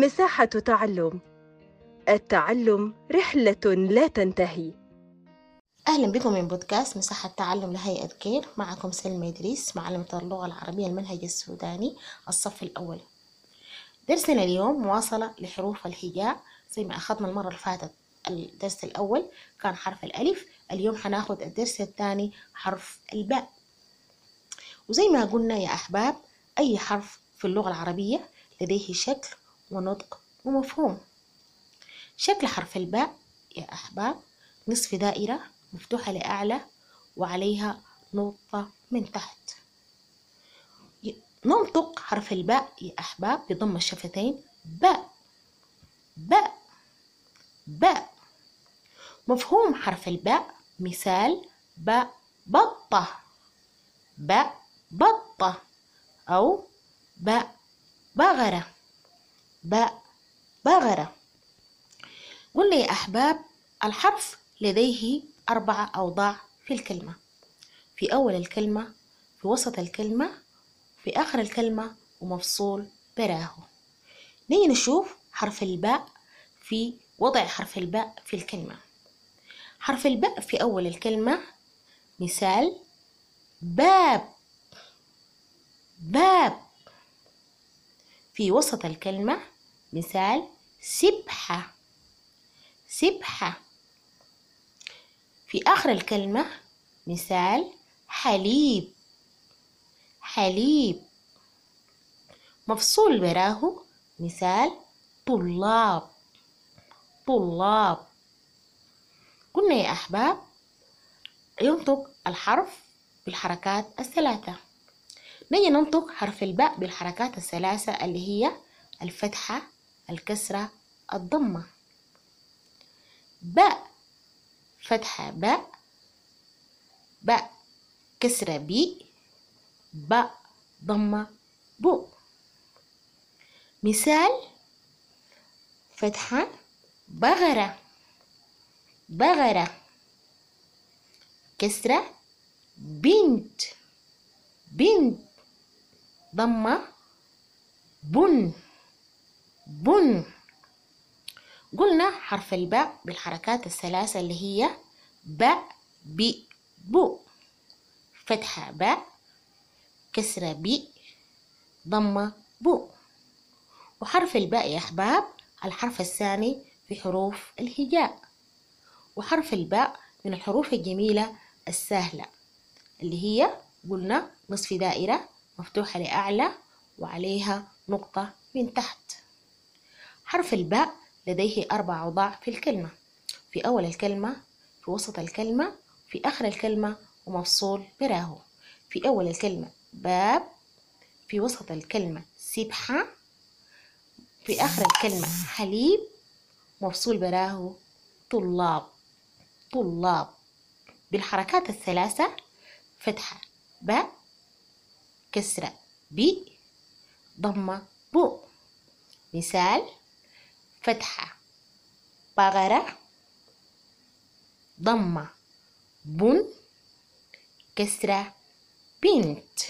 مساحة تعلم. التعلم رحلة لا تنتهي. أهلا بكم من بودكاست مساحة تعلم لهيئة كير. معكم سلمى إدريس معلمة اللغة العربية المنهج السوداني الصف الأول. درسنا اليوم مواصلة لحروف الهجاء زي ما أخذنا المرة اللي فاتت الدرس الأول كان حرف الألف. اليوم حناخد الدرس الثاني حرف الباء. وزي ما قلنا يا أحباب أي حرف في اللغة العربية لديه شكل ونطق ومفهوم. شكل حرف الباء يا أحباب نصف دائرة مفتوحة لأعلى وعليها نقطة من تحت. ننطق حرف الباء يا أحباب بضم الشفتين باء. باء. باء. مفهوم حرف الباء مثال باء بطة. باء بطة أو باء بغرة. باء بغرة قلنا يا أحباب الحرف لديه أربعة أوضاع في الكلمة. في أول الكلمة في وسط الكلمة في آخر الكلمة ومفصول براه. نيجي نشوف حرف الباء في وضع حرف الباء في الكلمة. حرف الباء في أول الكلمة مثال باب باب. في وسط الكلمة مثال سبحة. سبحة. في آخر الكلمة مثال حليب. حليب. مفصول براه مثال طلاب. طلاب. قلنا يا أحباب ينطق الحرف بالحركات الثلاثة. نجي ننطق حرف الباء بالحركات الثلاثة اللي هي الفتحة الكسرة الضمة. باء فتحة باء. باء كسرة بي باء ضمة بو مثال فتحة بغرة. بغرة. كسرة بنت. بنت. ضمة بن. بن. قلنا حرف الباء بالحركات الثلاثة اللي هي باء بي بو. فتحة باء كسرة بي ضمة بو. وحرف الباء يا أحباب الحرف الثاني في حروف الهجاء. وحرف الباء من الحروف الجميلة السهلة اللي هي قلنا نصف دائرة مفتوحة لأعلى وعليها نقطة من تحت. حرف الباء لديه أربع أوضاع في الكلمة. في أول الكلمة في وسط الكلمة في آخر الكلمة ومفصول براه في أول الكلمة باب في وسط الكلمة سبحة في آخر الكلمة حليب مفصول براه طلاب. طلاب. بالحركات الثلاثة فتحة باء كسرة بي ضمة بو. مثال فتحة. بغرة. ضمة. بن. كسرة. بنت.